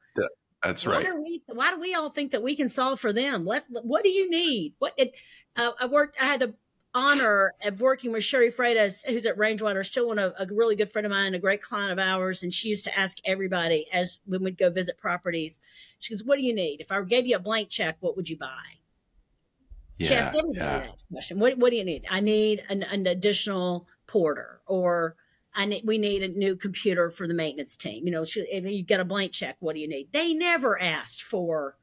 That's why right. do we why do we all think that we can solve for them? Let what do you need? What it, uh, I worked I had the honor of working with Sherry Freitas, who's at Rangewater, still one of a really good friend of mine, a great client of ours, and she used to ask everybody as when we'd go visit properties. She goes, "What do you need? If I gave you a blank check, what would you buy?" she asked everybody yeah. that question. What What do you need? I need an, an additional porter, or I need we need a new computer for the maintenance team. You know, if you get a blank check, what do you need? They never asked for,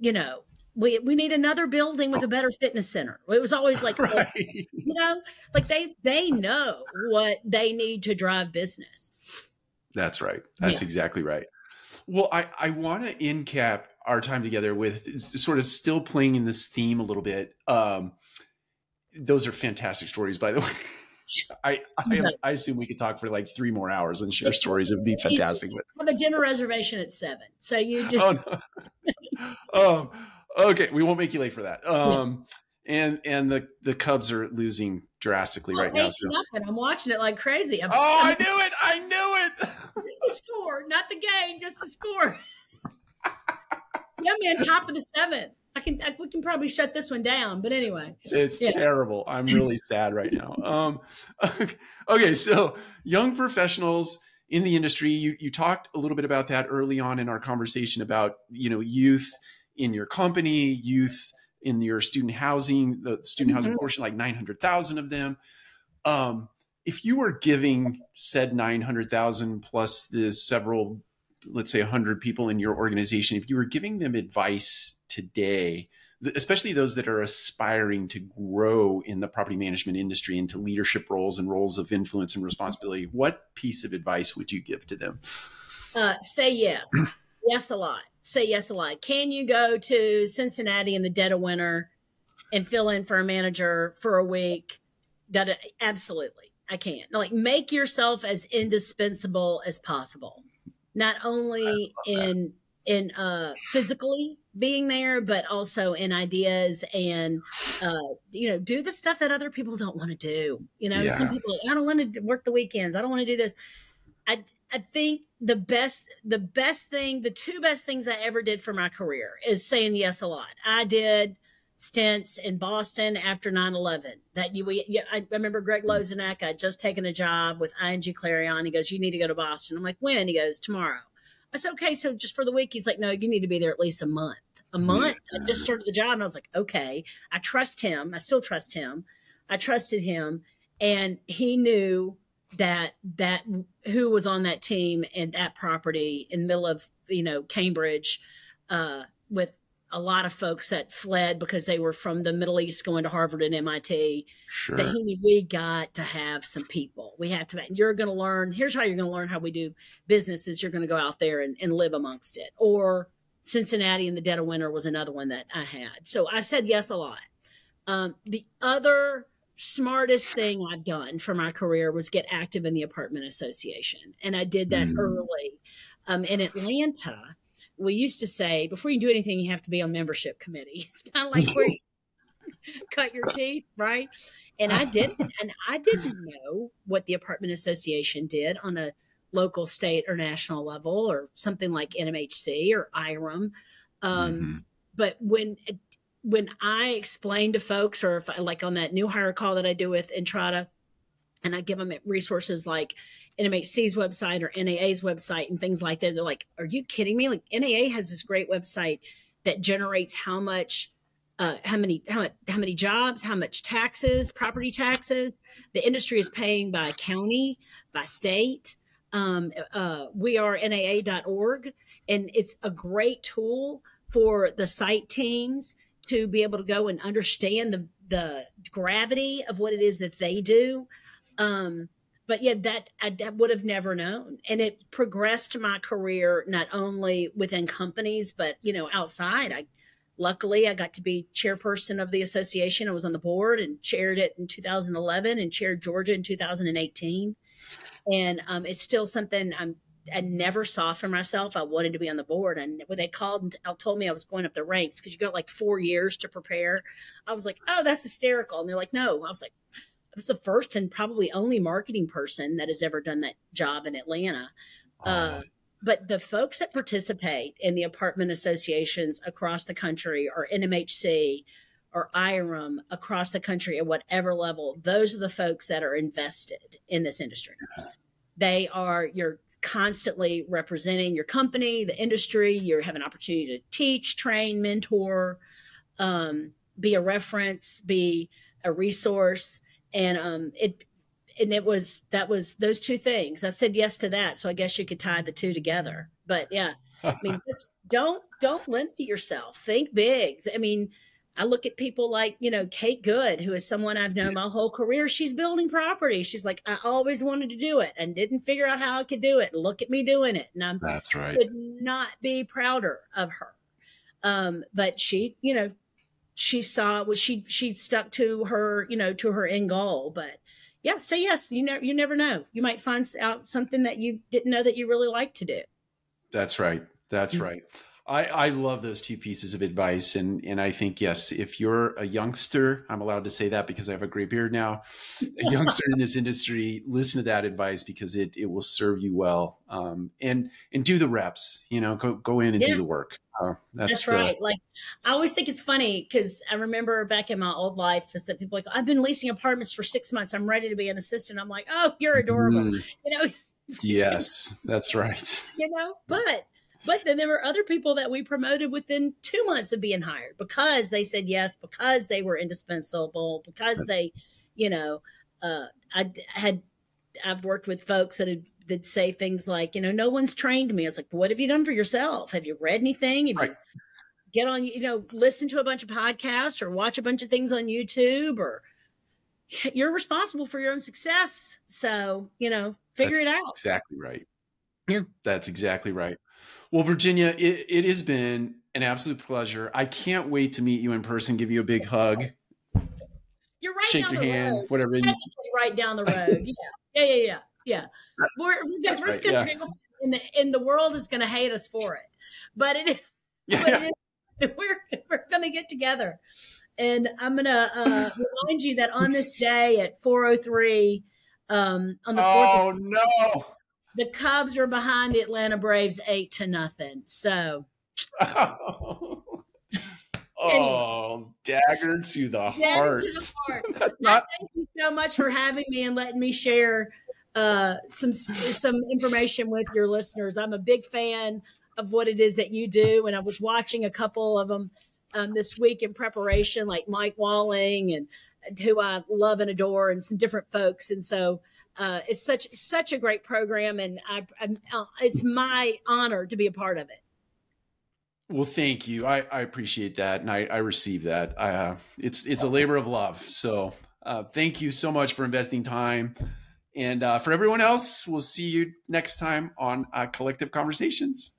you know, we we need another building with a better fitness center. It was always like, <laughs> Right. you know, like they they know what they need to drive business. That's right. That's Yeah. exactly right. Well, I, I want to end cap our time together with sort of still playing in this theme a little bit. Um, those are fantastic stories, by the <laughs> way. I, I I assume we could talk for like three more hours and share stories. It would be fantastic. But have a dinner reservation at seven, so you just oh no. <laughs> um, okay, we won't make you late for that. Um, and and the the Cubs are losing drastically Oh, right now. So nothing. I'm watching it like crazy. I'm, oh, I <laughs> knew it! I knew it! just the score, not the game, just the score. <laughs> yeah, man, top of the seventh. I can, I, we can probably shut this one down, but anyway. It's Yeah. terrible. I'm really <laughs> sad right now. Um, <laughs> okay, so young professionals in the industry, you you talked a little bit about that early on in our conversation about you know youth in your company, youth in your student housing, the student housing Mhm. portion, like nine hundred thousand of them. Um, if you were giving said nine hundred thousand plus the several, let's say hundred people in your organization, if you were giving them advice today, especially those that are aspiring to grow in the property management industry into leadership roles and roles of influence and responsibility, what piece of advice would you give to them? Uh, say yes. <clears throat> yes a lot. Say yes a lot. Can you go to Cincinnati in the dead of winter and fill in for a manager for a week? That absolutely, I can't Like make yourself as indispensable as possible. Not only in in uh physically being there but also in ideas and uh you know do the stuff that other people don't want to do. You know some people i don't want to work the weekends. I don't want to do this. I i think the best the best thing the two best things i ever did for my career is saying yes a lot. I did stints in boston after 9-11 that you we yeah, i remember greg lozenak i'd just taken a job with ing clarion he goes you need to go to boston i'm like when he goes tomorrow I said, okay, so just for the week. He's like, no, you need to be there at least a month. A month. I just started the job and I was like, okay, I trust him. I still trust him. I trusted him. And he knew that that who was on that team and that property in the middle of, you know, Cambridge, uh, with a lot of folks that fled because they were from the Middle East going to Harvard and MIT Sure. that he we got to have some people. We have to. You're going to learn. Here's how you're going to learn how we do business. Is you're going to go out there and, and live amongst it. Or Cincinnati in the dead of winter was another one that I had. So I said yes a lot. Um, the other smartest thing I've done for my career was get active in the apartment association, and I did that Mm. early. Um, in Atlanta, we used to say before you do anything, you have to be on membership committee. <laughs> It's kind of like where you <laughs> cut your teeth, right? And I didn't, <laughs> and I didn't know what the apartment association did on a local, state, or national level, or something like NMHC or IREM. Um, Mhm. But when when I explain to folks, or if I like on that new hire call that I do with Entrata, and I give them resources like NMHC's website or NAA's website and things like that, they're like, "Are you kidding me? Like NAA has this great website that generates how much uh, how many how how many jobs, how much taxes, property taxes the industry is paying by county, by state. Um, uh, we are NAA.org, and it's a great tool for the site teams to be able to go and understand the the gravity of what it is that they do. Um, but yeah, that I, I would have never known, and it progressed my career not only within companies, but you know, outside. I luckily I got to be chairperson of the association. I was on the board and chaired it in 2011 and chaired Georgia in 2018. And um, it's still something I'm I never saw for myself. I wanted to be on the board. And when they called and told me I was going up the ranks because you got like four years to prepare, I was like, oh, that's hysterical. And they're like, no. I was like, was the first and probably only marketing person that has ever done that job in Atlanta. Uh, but the folks that participate in the apartment associations across the country or NMHC or IREM across the country at whatever level, those are the folks that are invested in this industry. They are your constantly representing your company, the industry. You have an opportunity to teach, train, mentor, um, be a reference, be a resource, and um, it and it was that was those two things. I said yes to that, so I guess you could tie the two together. But yeah, I mean, <laughs> just don't don't limit yourself. Think big. I mean, I look at people like, you know, Kate Good, who is someone I've known my whole career. She's building property. She's like, I always wanted to do it and didn't figure out how I could do it. Look at me doing it. And I'm that's right. Could not be prouder of her. Um, but she, you know, she saw was she she stuck to her, you know, to her end goal. But yeah, say yes. You never you never know. You might find out something that you didn't know that you really like to do. That's right. That's mm-hmm. right. I, I love those two pieces of advice. And, and I think, yes, if you're a youngster, I'm allowed to say that because I have a gray beard now, a youngster in this industry, listen to that advice because it, it will serve you well. Um, and, and do the reps, you know, go, go in and yes. do the work. Uh, that's, that's the, right. Like, I always think it's funny because I remember back in my old life, is that people like, I've been leasing apartments for six months. I'm ready to be an assistant. I'm like, oh, you're adorable. Mm. You know? <laughs> yes, that's right. You know, but but then there were other people that we promoted within two months of being hired because they said yes, because they were indispensable, because they, you know, uh, I had, I've worked with folks that had, that say things like, you know, no one's trained me. I was like, what have you done for yourself? Have you read anything? Have right. you get on, you know, listen to a bunch of podcasts or watch a bunch of things on YouTube or <laughs> you're responsible for your own success. So, you know, figure That's it out. Exactly right. Yeah. That's exactly right. Well, Virginia, it, it has been an absolute pleasure. I can't wait to meet you in person, give you a big hug. You're right. Shake your hand, road. whatever. You... Right down the road. Yeah. Yeah. Yeah. Yeah. Yeah. We're, we're, we're right, gonna, yeah. in the in the world is going to hate us for it, but it is. <laughs> Yeah. But it is <laughs> we're we're going to get together, and I'm going to uh, <laughs> remind you that on this day at 4:03 um, on the 4th. Oh no! The Cubs are behind the Atlanta Braves eight to nothing. So. <laughs> Oh, dagger to the heart. To the heart. <laughs> That's not. Thank you so much for having me and letting me share uh, some some information with your listeners. I'm a big fan of what it is that you do, and I was watching a couple of them um, this week in preparation, like Mike Whaling and who I love and adore, and some different folks. And so uh, it's such such a great program, and I, uh, it's my honor to be a part of it. Well, thank you. I, I appreciate that, and I, I receive that. Uh, it's it's a labor of love. So uh, thank you so much for investing time, and uh, for everyone else, we'll see you next time on uh, Collective Conversations.